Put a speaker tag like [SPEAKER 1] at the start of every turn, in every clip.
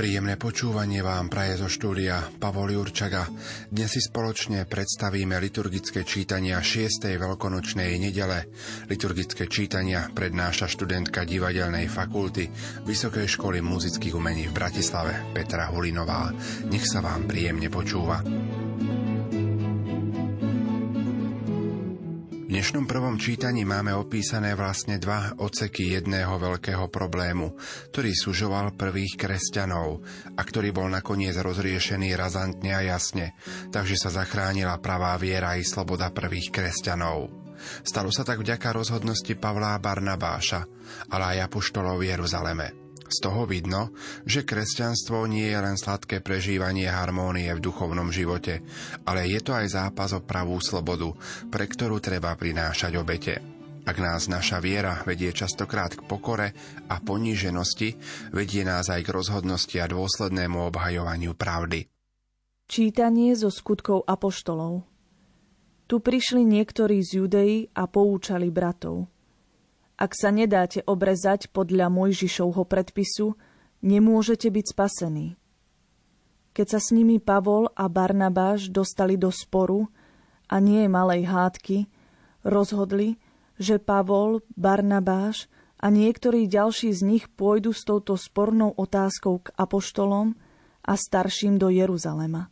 [SPEAKER 1] Príjemné počúvanie vám praje zo štúdia Pavol Jurčaga. Dnes si spoločne predstavíme liturgické čítania 6. veľkonočnej nedele. Liturgické čítania prednáša študentka divadelnej fakulty Vysokej školy muzických umení v Bratislave Petra Hulinová. Nech sa vám príjemne počúva. V dnešnom prvom čítaní máme opísané vlastne dva oceky jedného veľkého problému, ktorý sužoval prvých kresťanov a ktorý bol nakoniec rozriešený razantne a jasne, takže sa zachránila pravá viera i sloboda prvých kresťanov. Stalo sa tak vďaka rozhodnosti Pavla Barnabáša, ale aj apoštolov v Jeruzaleme. Z toho vidno, že kresťanstvo nie je len sladké prežívanie harmónie v duchovnom živote, ale je to aj zápas o pravú slobodu, pre ktorú treba prinášať obete. Ak nás naša viera vedie častokrát k pokore a poníženosti, vedie nás aj k rozhodnosti a dôslednému obhajovaniu pravdy.
[SPEAKER 2] Čítanie zo skutkov apoštolov Tu prišli niektorí z Judei a poučali bratov – ak sa nedáte obrezať podľa Mojžišovho predpisu, nemôžete byť spasení. Keď sa s nimi Pavol a Barnabáš dostali do sporu a nie malej hádky, rozhodli, že Pavol, Barnabáš a niektorí ďalší z nich pôjdu s touto spornou otázkou k apoštolom a starším do Jeruzalema.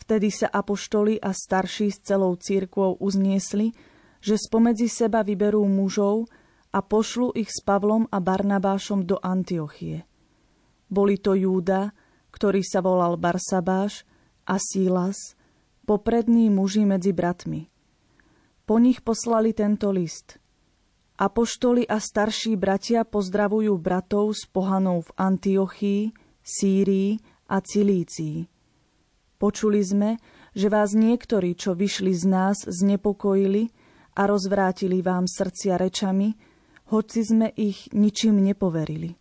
[SPEAKER 2] Vtedy sa apoštoli a starší s celou církvou uzniesli, že spomedzi seba vyberú mužov, a pošlu ich s Pavlom a Barnabášom do Antiochie. Boli to Júda, ktorý sa volal Barsabáš, a Sílas, poprední muži medzi bratmi. Po nich poslali tento list. Apoštoli a starší bratia pozdravujú bratov s pohanou v Antiochii, Sýrii a Cilícii. Počuli sme, že vás niektorí, čo vyšli z nás, znepokojili a rozvrátili vám srdcia rečami, hoci sme ich ničím nepoverili.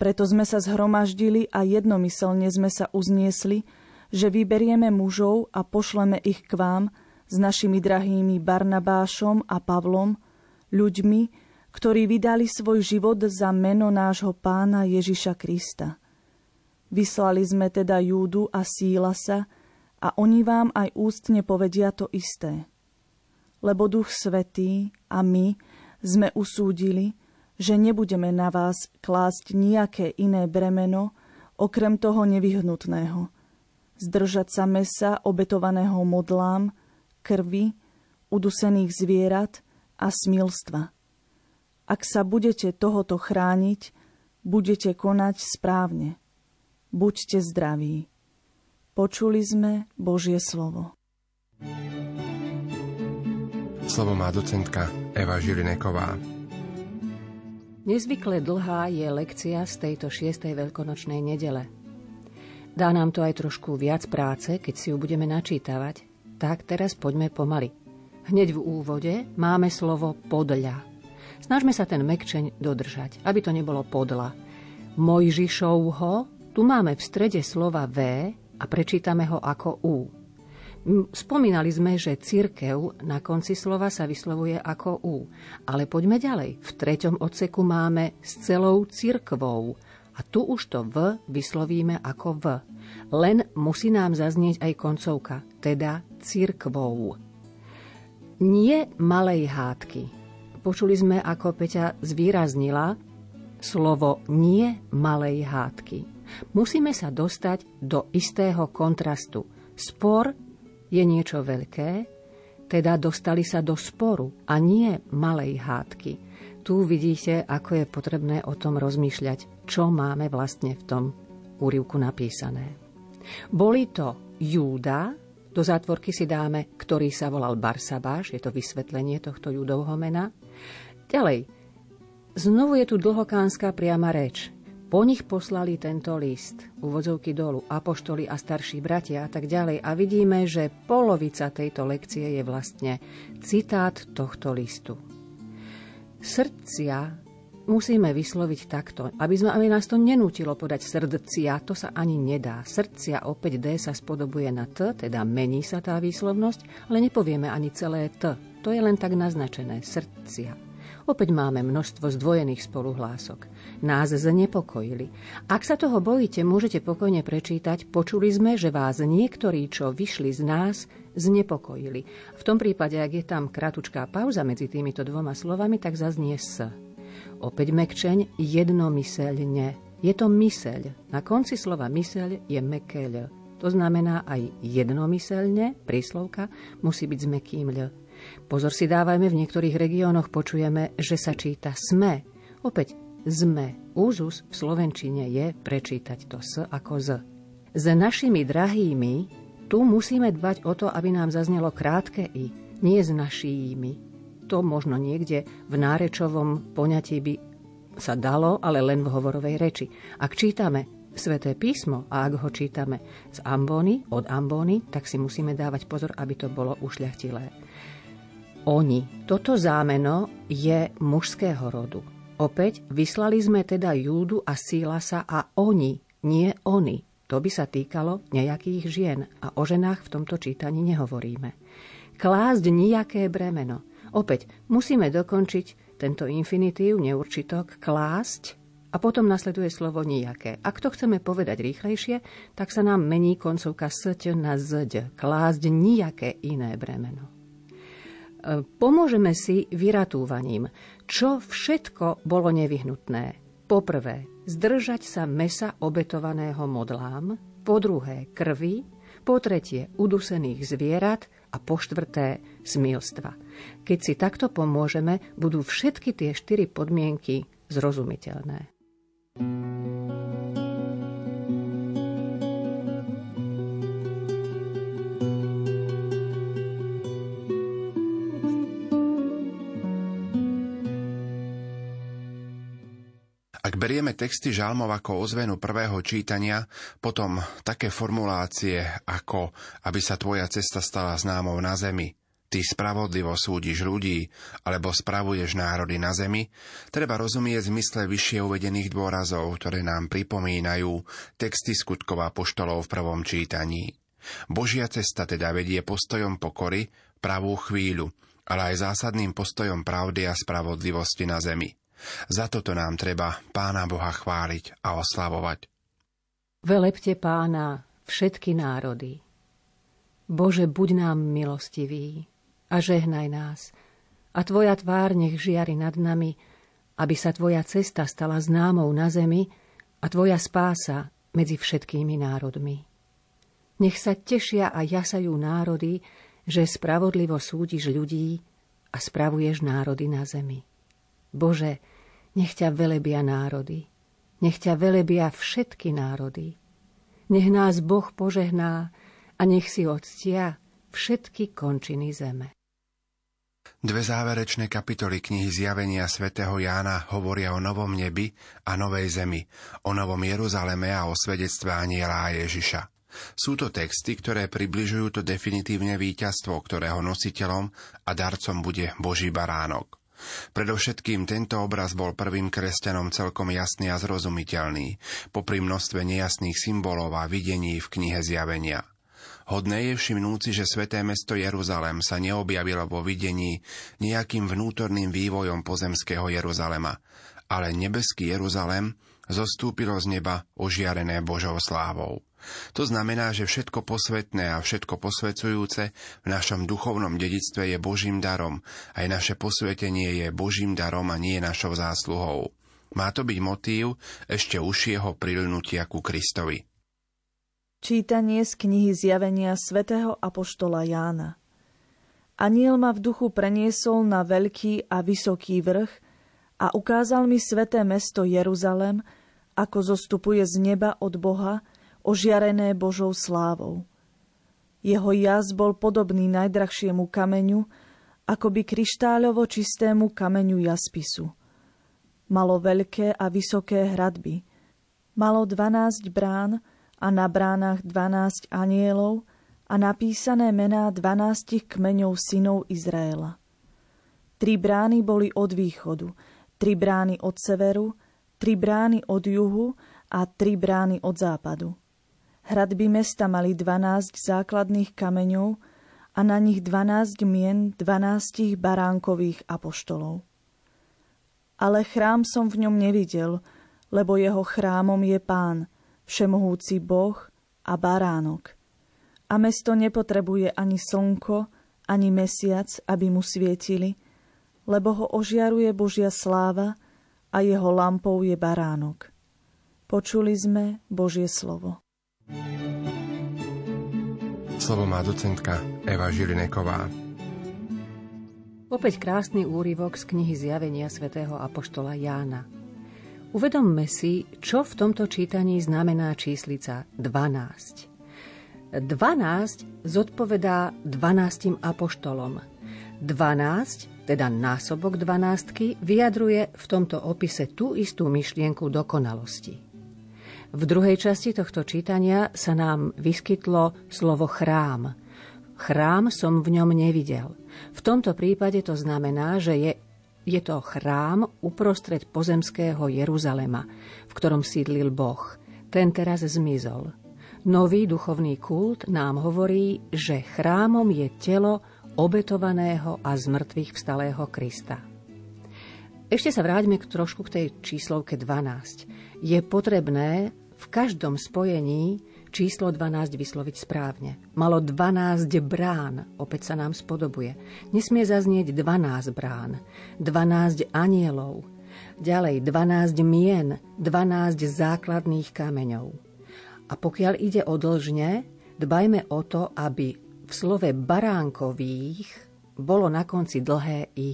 [SPEAKER 2] Preto sme sa zhromaždili a jednomyselne sme sa uzniesli, že vyberieme mužov a pošleme ich k vám s našimi drahými Barnabášom a Pavlom, ľuďmi, ktorí vydali svoj život za meno nášho pána Ježiša Krista. Vyslali sme teda Júdu a Sílasa a oni vám aj ústne povedia to isté. Lebo Duch Svetý a my sme usúdili, že nebudeme na vás klásť nejaké iné bremeno, okrem toho nevyhnutného. Zdržať sa mesa obetovaného modlám, krvi, udusených zvierat a smilstva. Ak sa budete tohoto chrániť, budete konať správne. Buďte zdraví. Počuli sme Božie slovo.
[SPEAKER 1] Slovo má docentka Eva Žilineková.
[SPEAKER 3] Nezvykle dlhá je lekcia z tejto šiestej veľkonočnej nedele. Dá nám to aj trošku viac práce, keď si ju budeme načítavať, tak teraz poďme pomaly. Hneď v úvode máme slovo podľa. Snažme sa ten mekčeň dodržať, aby to nebolo podľa. Mojžišovho, tu máme v strede slova V a prečítame ho ako U. Spomínali sme, že církev na konci slova sa vyslovuje ako U. Ale poďme ďalej. V treťom odseku máme s celou církvou. A tu už to V vyslovíme ako V. Len musí nám zaznieť aj koncovka, teda církvou. Nie malej hádky. Počuli sme, ako Peťa zvýraznila slovo nie malej hádky. Musíme sa dostať do istého kontrastu. Spor je niečo veľké, teda dostali sa do sporu a nie malej hádky. Tu vidíte, ako je potrebné o tom rozmýšľať, čo máme vlastne v tom úrivku napísané. Boli to Júda, do zátvorky si dáme, ktorý sa volal Barsabáš, je to vysvetlenie tohto judovho mena. Ďalej, znovu je tu dlhokánska priama reč. Po nich poslali tento list, úvodzovky dolu, apoštoli a starší bratia a tak ďalej. A vidíme, že polovica tejto lekcie je vlastne citát tohto listu. Srdcia musíme vysloviť takto, aby, sme, aby nás to nenútilo podať srdcia, to sa ani nedá. Srdcia opäť D sa spodobuje na T, teda mení sa tá výslovnosť, ale nepovieme ani celé T. To je len tak naznačené, srdcia. Opäť máme množstvo zdvojených spoluhlások. Nás znepokojili. Ak sa toho bojíte, môžete pokojne prečítať, počuli sme, že vás niektorí, čo vyšli z nás, znepokojili. V tom prípade, ak je tam kratučká pauza medzi týmito dvoma slovami, tak zaznie s. Opäť mekčeň jednomyselne. Je to myseľ. Na konci slova myseľ je mekeľ. To znamená aj jednomyselne, príslovka, musí byť s mekým ľ. Pozor si dávajme, v niektorých regiónoch počujeme, že sa číta sme. Opäť sme. Úzus v Slovenčine je prečítať to s ako z. S našimi drahými tu musíme dbať o to, aby nám zaznelo krátke i, nie s našími. To možno niekde v nárečovom poňatí by sa dalo, ale len v hovorovej reči. Ak čítame Sveté písmo a ak ho čítame z ambóny, od ambóny, tak si musíme dávať pozor, aby to bolo ušľachtilé oni. Toto zámeno je mužského rodu. Opäť vyslali sme teda Júdu a Sílasa a oni, nie oni. To by sa týkalo nejakých žien a o ženách v tomto čítaní nehovoríme. Klásť nejaké bremeno. Opäť musíme dokončiť tento infinitív, neurčitok, klásť a potom nasleduje slovo nejaké. Ak to chceme povedať rýchlejšie, tak sa nám mení koncovka sť na zď. Klásť nejaké iné bremeno. Pomôžeme si vyratúvaním, čo všetko bolo nevyhnutné. Poprvé, zdržať sa mesa obetovaného modlám, po druhé krvi, po tretie udusených zvierat a po štvrté smilstva. Keď si takto pomôžeme, budú všetky tie štyri podmienky zrozumiteľné.
[SPEAKER 1] Berieme texty žalmov ako ozvenu prvého čítania, potom také formulácie ako aby sa tvoja cesta stala známou na zemi, ty spravodlivo súdiš ľudí alebo spravuješ národy na zemi, treba rozumieť zmysle vyššie uvedených dôrazov, ktoré nám pripomínajú texty skutkov poštolov v prvom čítaní. Božia cesta teda vedie postojom pokory pravú chvíľu, ale aj zásadným postojom pravdy a spravodlivosti na zemi. Za toto nám treba Pána Boha chváliť a oslavovať.
[SPEAKER 3] Velepte Pána všetky národy. Bože, buď nám milostivý a žehnaj nás. A Tvoja tvár nech žiari nad nami, aby sa Tvoja cesta stala známou na zemi a Tvoja spása medzi všetkými národmi. Nech sa tešia a jasajú národy, že spravodlivo súdiš ľudí a spravuješ národy na zemi. Bože, nech ťa velebia národy, nech ťa velebia všetky národy. Nech nás Boh požehná a nech si odstia všetky končiny zeme.
[SPEAKER 1] Dve záverečné kapitoly knihy Zjavenia svätého Jána hovoria o novom nebi a novej zemi, o novom Jeruzaleme a o svedectve aniela Ježiša. Sú to texty, ktoré približujú to definitívne víťazstvo, ktorého nositeľom a darcom bude Boží baránok. Predovšetkým tento obraz bol prvým kresťanom celkom jasný a zrozumiteľný, popri množstve nejasných symbolov a videní v knihe Zjavenia. Hodné je všimnúci, že sveté mesto Jeruzalem sa neobjavilo vo videní nejakým vnútorným vývojom pozemského Jeruzalema, ale nebeský Jeruzalem zostúpilo z neba ožiarené Božou slávou. To znamená, že všetko posvetné a všetko posvecujúce v našom duchovnom dedictve je Božím darom. Aj naše posvetenie je Božím darom a nie našou zásluhou. Má to byť motív ešte užšieho prilnutia ku Kristovi.
[SPEAKER 2] Čítanie z knihy Zjavenia svätého Apoštola Jána Aniel ma v duchu preniesol na veľký a vysoký vrch a ukázal mi sveté mesto Jeruzalem, ako zostupuje z neba od Boha, ožiarené Božou slávou. Jeho jaz bol podobný najdrahšiemu kameňu, akoby kryštáľovo čistému kameňu jaspisu. Malo veľké a vysoké hradby. Malo dvanásť brán a na bránach dvanásť anielov a napísané mená dvanástich kmeňov synov Izraela. Tri brány boli od východu, tri brány od severu, tri brány od juhu a tri brány od západu. Hradby mesta mali 12 základných kameňov a na nich 12 mien 12 baránkových apoštolov. Ale chrám som v ňom nevidel, lebo jeho chrámom je pán, všemohúci Boh a baránok. A mesto nepotrebuje ani slnko, ani mesiac, aby mu svietili, lebo ho ožiaruje Božia sláva a jeho lampou je baránok. Počuli sme Božie slovo.
[SPEAKER 1] Slovo má docentka Eva Žilineková.
[SPEAKER 3] Opäť krásny úryvok z knihy Zjavenia svätého Apoštola Jána. Uvedomme si, čo v tomto čítaní znamená číslica 12. 12 zodpovedá 12 apoštolom. 12, teda násobok 12, vyjadruje v tomto opise tú istú myšlienku dokonalosti. V druhej časti tohto čítania sa nám vyskytlo slovo chrám. Chrám som v ňom nevidel. V tomto prípade to znamená, že je, je to chrám uprostred pozemského Jeruzalema, v ktorom sídlil Boh. Ten teraz zmizol. Nový duchovný kult nám hovorí, že chrámom je telo obetovaného a z vstalého Krista. Ešte sa vráťme k trošku k tej číslovke 12. Je potrebné v každom spojení číslo 12 vysloviť správne. Malo 12 brán, opäť sa nám spodobuje. Nesmie zaznieť 12 brán, 12 anielov, ďalej 12 mien, 12 základných kameňov. A pokiaľ ide o dlžne, dbajme o to, aby v slove baránkových bolo na konci dlhé i.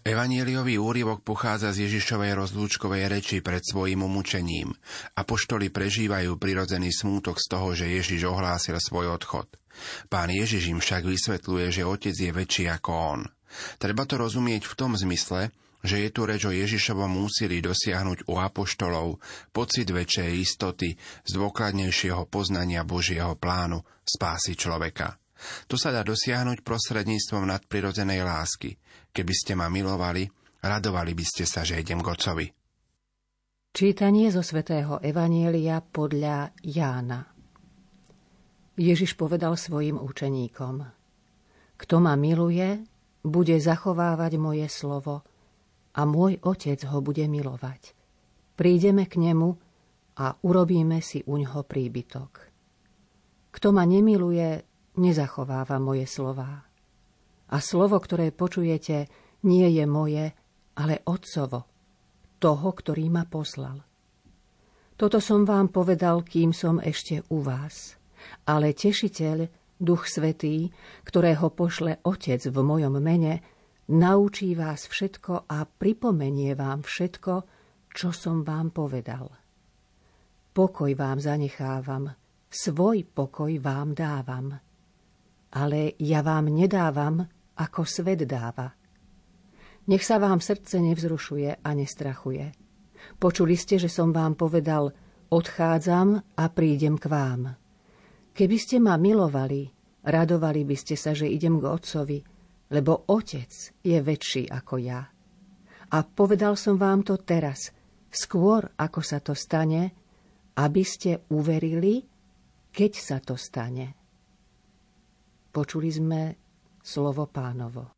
[SPEAKER 1] Evanieliový úryvok pochádza z Ježišovej rozlúčkovej reči pred svojim umúčením. Apoštoli prežívajú prirodzený smútok z toho, že Ježiš ohlásil svoj odchod. Pán Ježiš im však vysvetľuje, že Otec je väčší ako On. Treba to rozumieť v tom zmysle, že je tu reč o Ježišovom úsilí dosiahnuť u apoštolov pocit väčšej istoty z dôkladnejšieho poznania Božieho plánu spásy človeka. To sa dá dosiahnuť prostredníctvom nadprirodzenej lásky, Keby ste ma milovali, radovali by ste sa, že idem k Otcovi.
[SPEAKER 3] Čítanie zo svätého Evanielia podľa Jána Ježiš povedal svojim učeníkom Kto ma miluje, bude zachovávať moje slovo a môj Otec ho bude milovať. Prídeme k nemu a urobíme si u ňoho príbytok. Kto ma nemiluje, nezachováva moje slová a slovo, ktoré počujete, nie je moje, ale Otcovo, toho, ktorý ma poslal. Toto som vám povedal, kým som ešte u vás. Ale tešiteľ, Duch Svetý, ktorého pošle Otec v mojom mene, naučí vás všetko a pripomenie vám všetko, čo som vám povedal. Pokoj vám zanechávam, svoj pokoj vám dávam. Ale ja vám nedávam, ako svet dáva. Nech sa vám srdce nevzrušuje a nestrachuje. Počuli ste, že som vám povedal, odchádzam a prídem k vám. Keby ste ma milovali, radovali by ste sa, že idem k Otcovi, lebo Otec je väčší ako ja. A povedal som vám to teraz, skôr ako sa to stane, aby ste uverili, keď sa to stane. Počuli sme slovo pánovo.